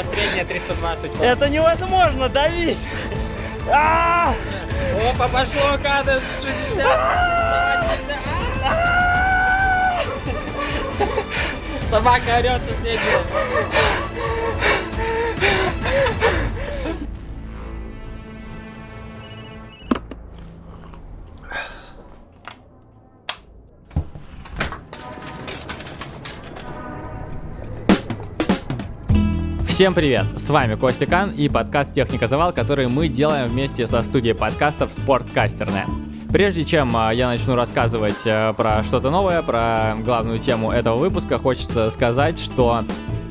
вас средняя 320. Это невозможно давить! А! Опа, пошло, каденс 60. Собака орет соседняя. Всем привет! С вами Костя Кан и подкаст «Техника Завал», который мы делаем вместе со студией подкастов «Спорткастерная». Прежде чем а, я начну рассказывать а, про что-то новое, про главную тему этого выпуска, хочется сказать, что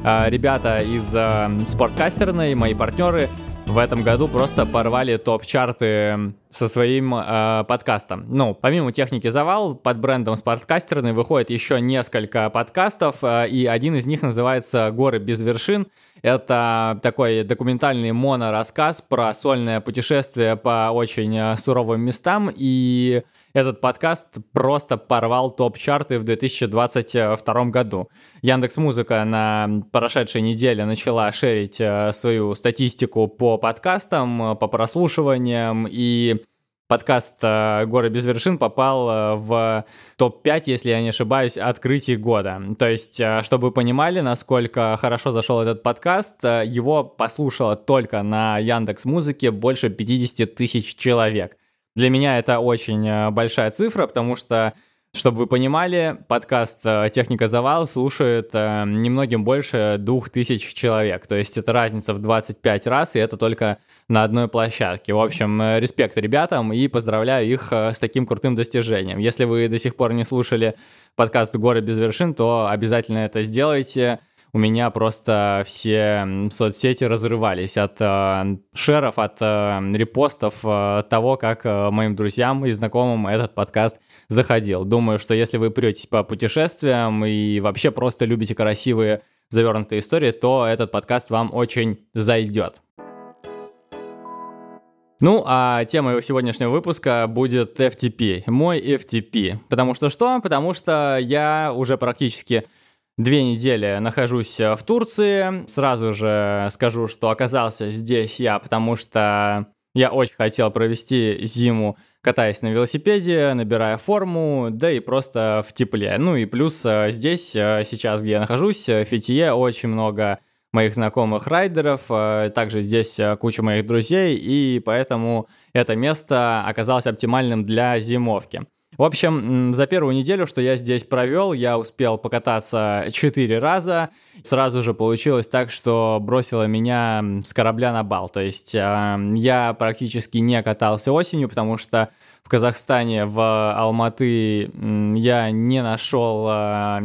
а, ребята из «Спорткастерной», мои партнеры, в этом году просто порвали топ-чарты со своим э, подкастом. Ну, помимо техники завал, под брендом Спорткастерный выходит еще несколько подкастов, э, и один из них называется «Горы без вершин». Это такой документальный монорассказ про сольное путешествие по очень э, суровым местам, и этот подкаст просто порвал топ-чарты в 2022 году. Яндекс Музыка на прошедшей неделе начала шерить э, свою статистику по подкастам, по прослушиваниям, и подкаст э, «Горы без вершин» попал э, в топ-5, если я не ошибаюсь, открытий года. То есть, э, чтобы вы понимали, насколько хорошо зашел этот подкаст, его послушало только на Яндекс Музыке больше 50 тысяч человек. Для меня это очень большая цифра, потому что чтобы вы понимали, подкаст э, «Техника Завал» слушает э, немногим больше двух тысяч человек. То есть это разница в 25 раз, и это только на одной площадке. В общем, э, респект ребятам и поздравляю их с таким крутым достижением. Если вы до сих пор не слушали подкаст «Горы без вершин», то обязательно это сделайте у меня просто все соцсети разрывались от э, шеров, от э, репостов э, того, как э, моим друзьям и знакомым этот подкаст заходил. Думаю, что если вы претесь по путешествиям и вообще просто любите красивые завернутые истории, то этот подкаст вам очень зайдет. Ну, а тема его сегодняшнего выпуска будет FTP, мой FTP. Потому что что? Потому что я уже практически две недели нахожусь в Турции. Сразу же скажу, что оказался здесь я, потому что я очень хотел провести зиму катаясь на велосипеде, набирая форму, да и просто в тепле. Ну и плюс э, здесь, э, сейчас, где я нахожусь, в Фитие очень много моих знакомых райдеров, э, также здесь куча моих друзей, и поэтому это место оказалось оптимальным для зимовки. В общем, за первую неделю, что я здесь провел, я успел покататься 4 раза. Сразу же получилось так, что бросило меня с корабля на бал. То есть э, я практически не катался осенью, потому что в Казахстане, в Алматы я не нашел э,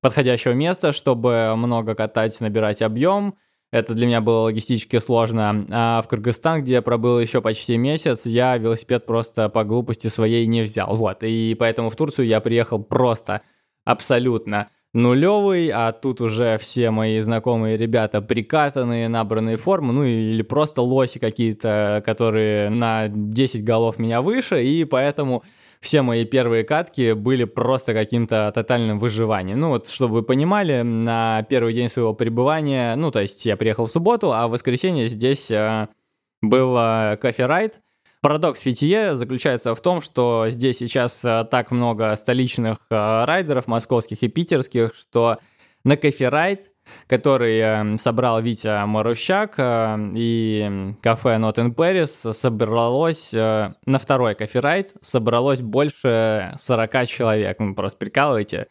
подходящего места, чтобы много катать, набирать объем. Это для меня было логистически сложно. А в Кыргызстан, где я пробыл еще почти месяц, я велосипед просто по глупости своей не взял. Вот. И поэтому в Турцию я приехал просто абсолютно нулевый, а тут уже все мои знакомые ребята прикатанные, набранные формы, ну или просто лоси какие-то, которые на 10 голов меня выше, и поэтому все мои первые катки были просто каким-то тотальным выживанием. Ну вот, чтобы вы понимали, на первый день своего пребывания, ну то есть я приехал в субботу, а в воскресенье здесь э, был э, coffee ride. Парадокс Фетхие заключается в том, что здесь сейчас э, так много столичных э, райдеров, московских и питерских, что на coffee ride который э, собрал Витя Марущак э, и кафе Not in Paris, собралось э, на второй coffee ride, собралось больше 40 человек. Вы просто прикалываете,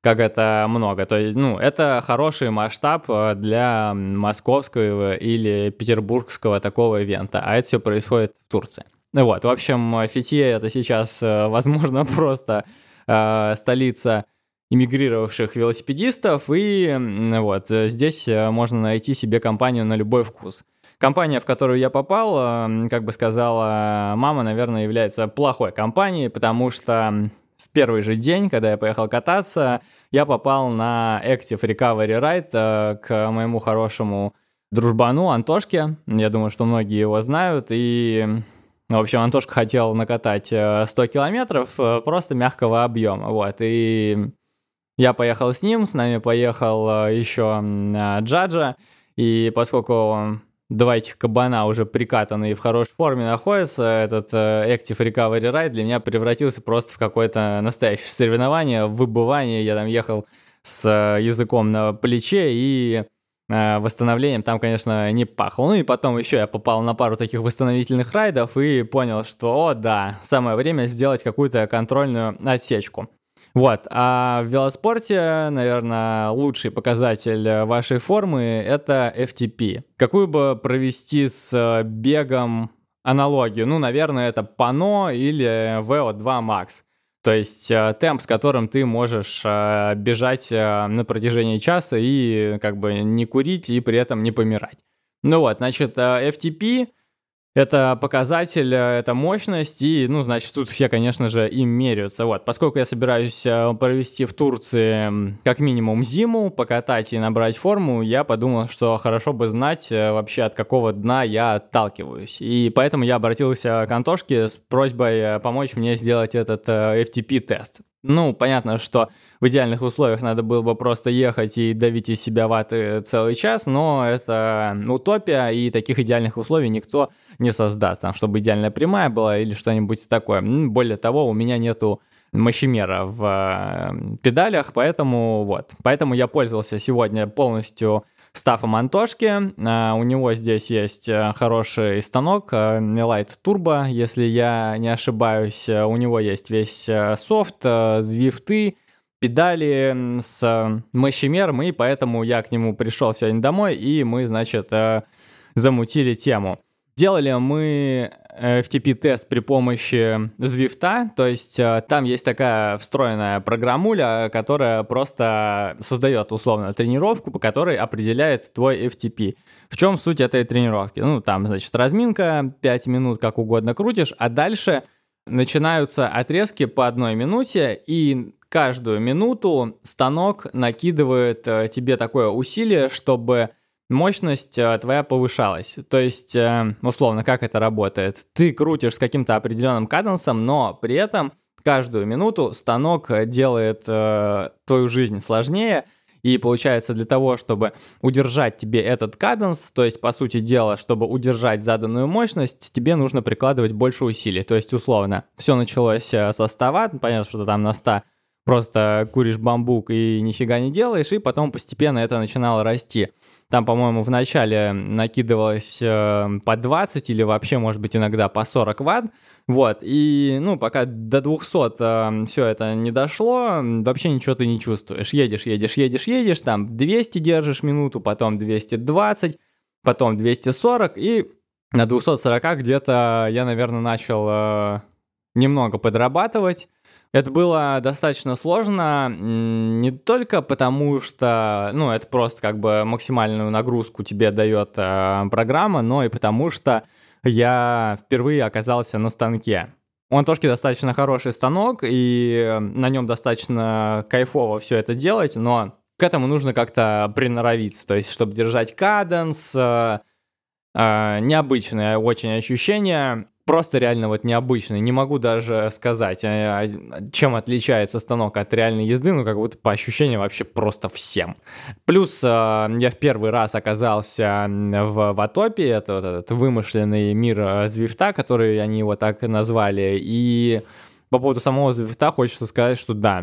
как это много. То есть, ну, это хороший масштаб для московского или петербургского такого ивента, а это все происходит в Турции. Вот, в общем, Фитье это сейчас, возможно, просто э, столица иммигрировавших велосипедистов, и вот э, здесь э, можно найти себе компанию на любой вкус. Компания, в которую я попал, э, как бы сказала мама, наверное, является плохой компанией, потому что в первый же день, когда я поехал кататься, я попал на Active Recovery Ride к моему хорошему дружбану Антошке. Я думаю, что многие его знают. И, в общем, Антошка хотел накатать 100 километров просто мягкого объема. Вот. И я поехал с ним, с нами поехал э, еще Джаджа, и И поскольку два этих кабана уже прикатанные в хорошей форме находятся, этот э, Active Recovery Ride для меня превратился просто в какое-то настоящее соревнование, выбывание. Я там ехал с э, языком на плече и э, восстановлением там, конечно, не пахло. Ну и потом еще я попал на пару таких восстановительных райдов и понял, что, о да, самое время сделать какую-то контрольную отсечку. Вот, а в велоспорте, наверное, лучший показатель вашей формы — это FTP. Какую бы провести с бегом аналогию? Ну, наверное, это Пано или VO2 Max. То есть э, темп, с которым ты можешь э, бежать э, на протяжении часа и как бы не курить и при этом не помирать. Ну вот, значит, FTP это показатель, э, это мощность, и, ну, значит, тут все, конечно же, им меряются. Вот, поскольку я собираюсь э, провести в Турции как минимум зиму, покатать и набрать форму, я подумал, что хорошо бы знать э, вообще, от какого дна я отталкиваюсь. И поэтому я обратился к Антошке с просьбой помочь мне сделать этот FTP-тест. Ну, понятно, что в идеальных условиях надо было бы просто ехать и давить из себя ваты целый час, но это утопия, и таких идеальных условий никто не создаст, там, чтобы идеальная прямая была или что-нибудь такое. Более того, у меня нету мощемера в э, педалях, поэтому вот. Поэтому я пользовался сегодня полностью стафом Антошки. Uh, у него здесь есть э, хороший станок uh, Light Turbo, если я не ошибаюсь. Uh, у него есть весь софт, звифты, педали с мощемером, и поэтому я к нему пришел сегодня домой, и мы, значит, замутили тему. Делали мы FTP-тест при помощи Zwift, то есть э, там есть такая встроенная программуля, которая просто создает условно тренировку, по которой определяет твой FTP. В чем суть этой тренировки? Ну, там, значит, разминка, 5 минут как угодно крутишь, а дальше начинаются отрезки по одной минуте, и каждую минуту станок накидывает э, тебе такое усилие, чтобы мощность э, твоя повышалась. То есть, э, условно, как это работает? Ты крутишь с каким-то определенным каденсом, но при этом каждую минуту станок делает э, твою жизнь сложнее, и получается для того, чтобы удержать тебе этот каденс, то есть, по сути дела, чтобы удержать заданную мощность, тебе нужно прикладывать больше усилий. То есть, условно, все началось со 100 ватт, понятно, что там на 100 просто куришь бамбук и нифига не делаешь, и потом постепенно это начинало расти. Там, по-моему, в начале накидывалось э, по 20 или вообще, может быть, иногда по 40 ватт. Вот, и, ну, пока до 200 э, все это не дошло, вообще ничего ты не чувствуешь. Едешь, едешь, едешь, едешь, там 200 держишь минуту, потом 220, потом 240, и на 240 где-то я, наверное, начал э, немного подрабатывать. Это было достаточно сложно, не только потому, что, ну, это просто как бы максимальную нагрузку тебе дает э, программа, но и потому, что я впервые оказался на станке. У Антошки достаточно хороший станок, и на нем достаточно кайфово все это делать, но к этому нужно как-то приноровиться, то есть, чтобы держать каденс, э, необычное очень ощущение просто реально вот необычный. Не могу даже сказать, а, а, чем отличается станок от реальной езды, ну как будто по ощущениям вообще просто всем. Плюс а, я в первый раз оказался в Ватопе, это вот этот вымышленный мир Звифта, который они его так назвали, и по поводу самого Звифта хочется сказать, что да,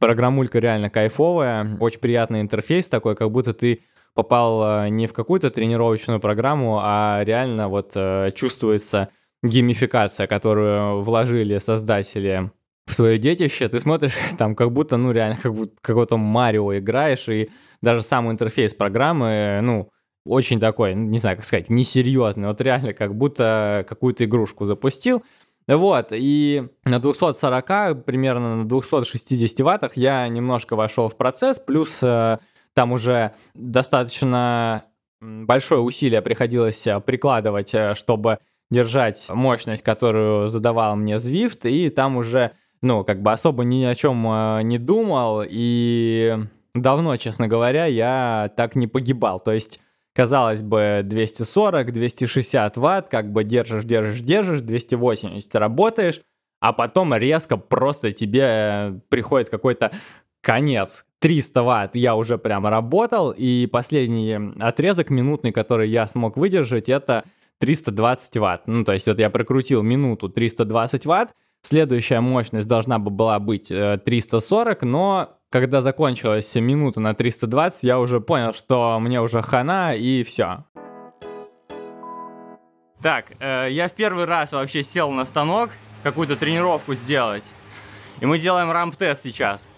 программулька реально кайфовая, очень приятный интерфейс такой, как будто ты попал не в какую-то тренировочную программу, а реально вот чувствуется геймификация, которую вложили создатели в свое детище, ты смотришь там как будто, ну, реально, как будто какого-то Марио играешь, и даже сам интерфейс программы, ну, очень такой, не знаю, как сказать, несерьезный, вот реально как будто какую-то игрушку запустил, вот, и на 240, примерно на 260 ваттах я немножко вошел в процесс, плюс э, там уже достаточно большое усилие приходилось э, прикладывать, э, чтобы держать мощность, которую задавал мне Zwift, и там уже, ну, как бы особо ни о чем э, не думал, и давно, честно говоря, я так не погибал. То есть, казалось бы, 240, 260 ватт, как бы держишь, держишь, держишь, 280 работаешь, а потом резко просто тебе приходит какой-то конец. 300 ватт я уже прям работал, и последний отрезок минутный, который я смог выдержать, это 320 ватт. Ну, то есть вот я прокрутил минуту 320 ватт, следующая мощность должна бы была быть э, 340, но когда закончилась минута на 320, я уже понял, что мне уже хана и все. Так, э, я в первый раз вообще сел на станок, какую-то тренировку сделать. И мы делаем рамп-тест сейчас.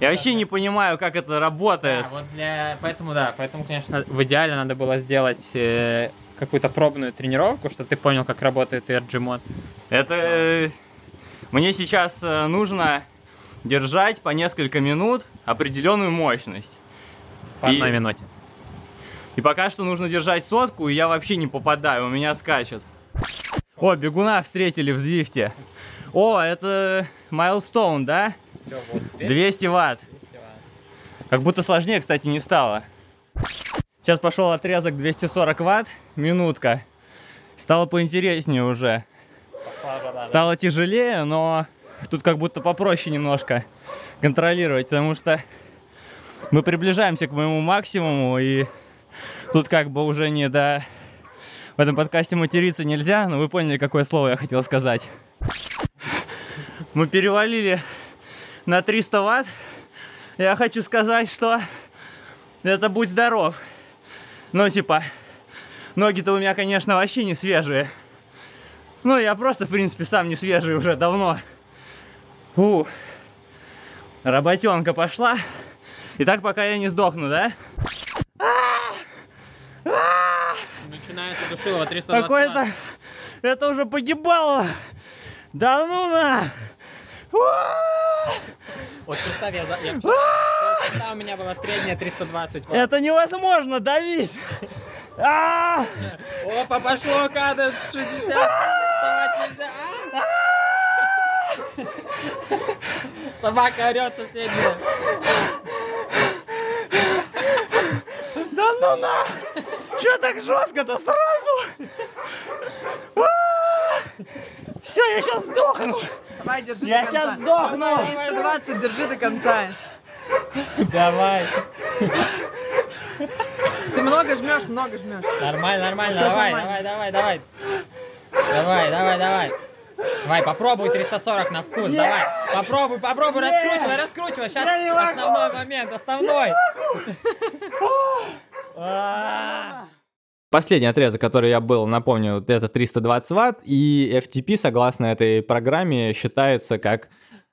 Я вообще не понимаю, как это работает. Да, вот для... Поэтому, да, поэтому, конечно, в идеале надо было сделать э, какую-то пробную тренировку, чтобы ты понял, как работает мод. Это э, мне сейчас э, нужно держать по несколько минут определенную мощность. По И- одной минуте. И пока что нужно держать сотку, и я вообще не попадаю, у меня скачет. О, бегуна встретили в Звифте. О, это Майлстоун, да? Все, вот 200 ватт. Как будто сложнее, кстати, не стало. Сейчас пошел отрезок 240 ватт, минутка. Стало поинтереснее уже. Стало тяжелее, но тут как будто попроще немножко контролировать, потому что мы приближаемся к моему максимуму, и тут как бы уже не до... В этом подкасте материться нельзя, но вы поняли, какое слово я хотел сказать. Мы перевалили на 300 ватт. Я хочу сказать, что это будь здоров. Ну, типа, ноги-то у меня, конечно, вообще не свежие. Ну, я просто, в принципе, сам не свежий уже давно. У, работенка пошла. И так, пока я не сдохну, да? Начинается душилово 320 Какое-то... Это уже погибало. Да ну на! Вот представь, я... за- я полчаса у меня была средняя 320 ватт. Это невозможно давить! А! Опа, пошло, каденс 60. Вставать нельзя. А! Собака орет соседняя. Да ну на! Че так жестко-то сразу? Все, я сейчас сдохну! Давай, держи Я до конца. сейчас сдохну! 320, держи до конца. Давай. Ты много жмешь, много жмешь. Нормально, нормально. Сейчас Давай, нормально. давай, давай, давай. Давай, давай, давай. Давай, попробуй 340 на вкус, давай. Попробуй, попробуй, раскручивай, раскручивай. Сейчас Я не могу. основной момент, основной. Последний отрезок, который я был, напомню, это 320 ватт, и FTP, согласно этой программе, считается как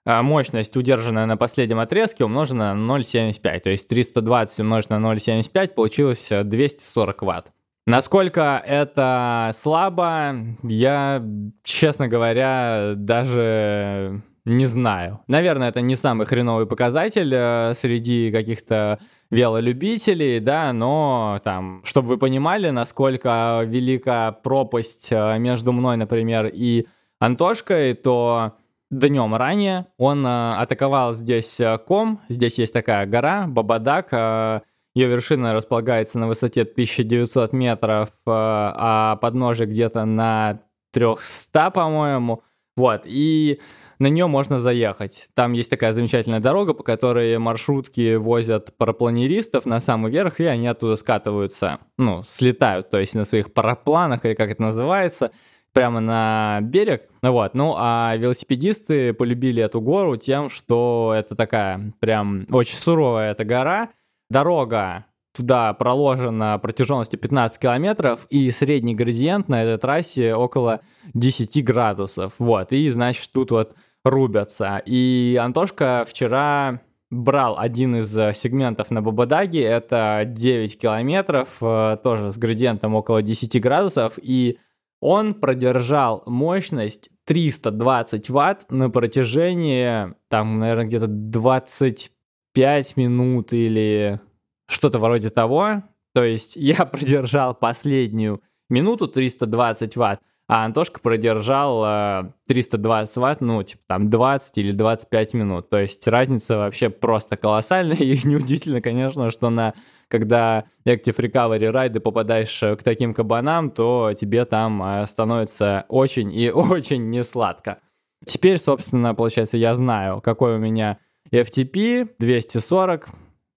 а, мощность, удержанная на последнем отрезке, умноженная на 0,75. То есть 320 умножить на 0,75 получилось э, 240 ватт. Насколько это слабо, я, честно говоря, даже не знаю. Наверное, это не самый хреновый показатель э, среди каких-то велолюбителей, да, но там, чтобы вы понимали, насколько велика пропасть э, между мной, например, и Антошкой, то днем ранее он э, атаковал здесь ком, здесь есть такая гора, Бабадак, ее вершина располагается на высоте 1900 метров, а подножие где-то на 300, по-моему, вот, и на нее можно заехать. Там есть такая замечательная дорога, по которой маршрутки возят парапланеристов на самый верх, и они оттуда скатываются, ну, слетают, то есть на своих парапланах, или как это называется, прямо на берег. Вот. Ну, а велосипедисты полюбили эту гору тем, что это такая прям очень суровая эта гора. Дорога туда проложена протяженностью 15 километров, и средний градиент на этой трассе около 10 градусов. Вот. И, значит, тут вот рубятся. И Антошка вчера брал один из э, сегментов на Бабадаге, это 9 километров, э, тоже с градиентом около 10 градусов, и он продержал мощность 320 ватт на протяжении, там, наверное, где-то 25 минут или что-то вроде того. То есть я продержал последнюю минуту 320 ватт, а Антошка продержал э, 320 ватт, ну, типа там 20 или 25 минут. То есть разница вообще просто колоссальная, и неудивительно, конечно, что на когда Active Recovery райды попадаешь э, к таким кабанам, то тебе там э, становится очень и очень несладко. Теперь, собственно, получается, я знаю, какой у меня FTP 240.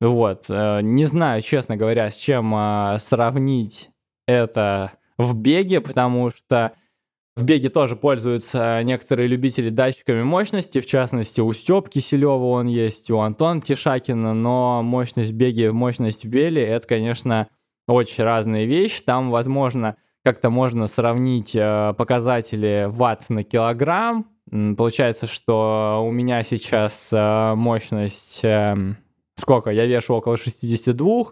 Вот. э, Не знаю, честно говоря, с чем сравнить это в беге, потому что в беге тоже пользуются некоторые любители датчиками мощности, в частности, у Стёп Киселева он есть, у Антона Тишакина, но мощность в беге, мощность в веле — это, конечно, очень разные вещи. Там, возможно, как-то можно сравнить э, показатели ватт на килограмм. Получается, что у меня сейчас э, мощность... эм, сколько? Я вешу около 62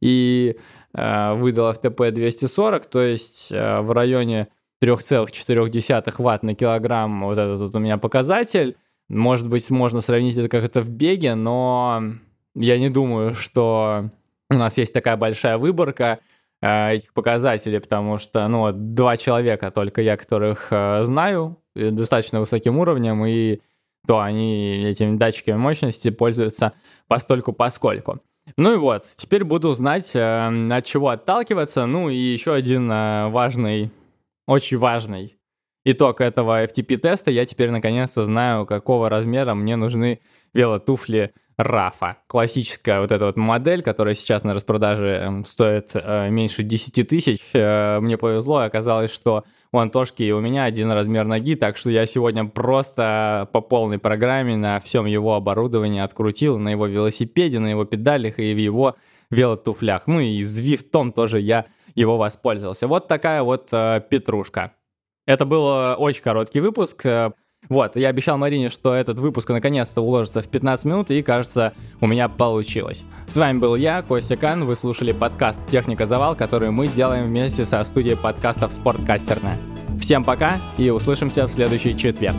и э, выдал FTP 240, то есть э, в районе 3,4 ватт на килограмм вот этот вот у меня показатель. Может быть, можно сравнить это как это в беге, но я не думаю, что у нас есть такая большая выборка э, этих показателей, потому что, ну, два человека только я, которых э, знаю э, достаточно высоким уровнем, и то они этими датчиками мощности пользуются постольку поскольку. Ну и вот, теперь буду знать, э, от чего отталкиваться. Ну и еще один э, важный, очень важный итог этого FTP-теста. Я теперь наконец-то знаю, какого размера мне нужны велотуфли Рафа. Классическая вот эта вот модель, которая сейчас на распродаже эм, стоит э, меньше 10 тысяч. Э, мне повезло, оказалось, что у Антошки и у меня один размер ноги, так что я сегодня просто по полной программе на всем его оборудовании открутил, на его велосипеде, на его педалях и в его велотуфлях. Ну и Звифтом тоже я его воспользовался. Вот такая вот э, петрушка. Это был э, очень короткий выпуск. Э, Вот, я обещал Марине, что этот выпуск наконец-то уложится в 15 минут, и, кажется, у меня получилось. С вами был я, Костя Кан, вы слушали подкаст «Техника Завал», который мы делаем вместе со студией подкастов «Спорткастерная». Всем пока и услышимся в следующий четверг.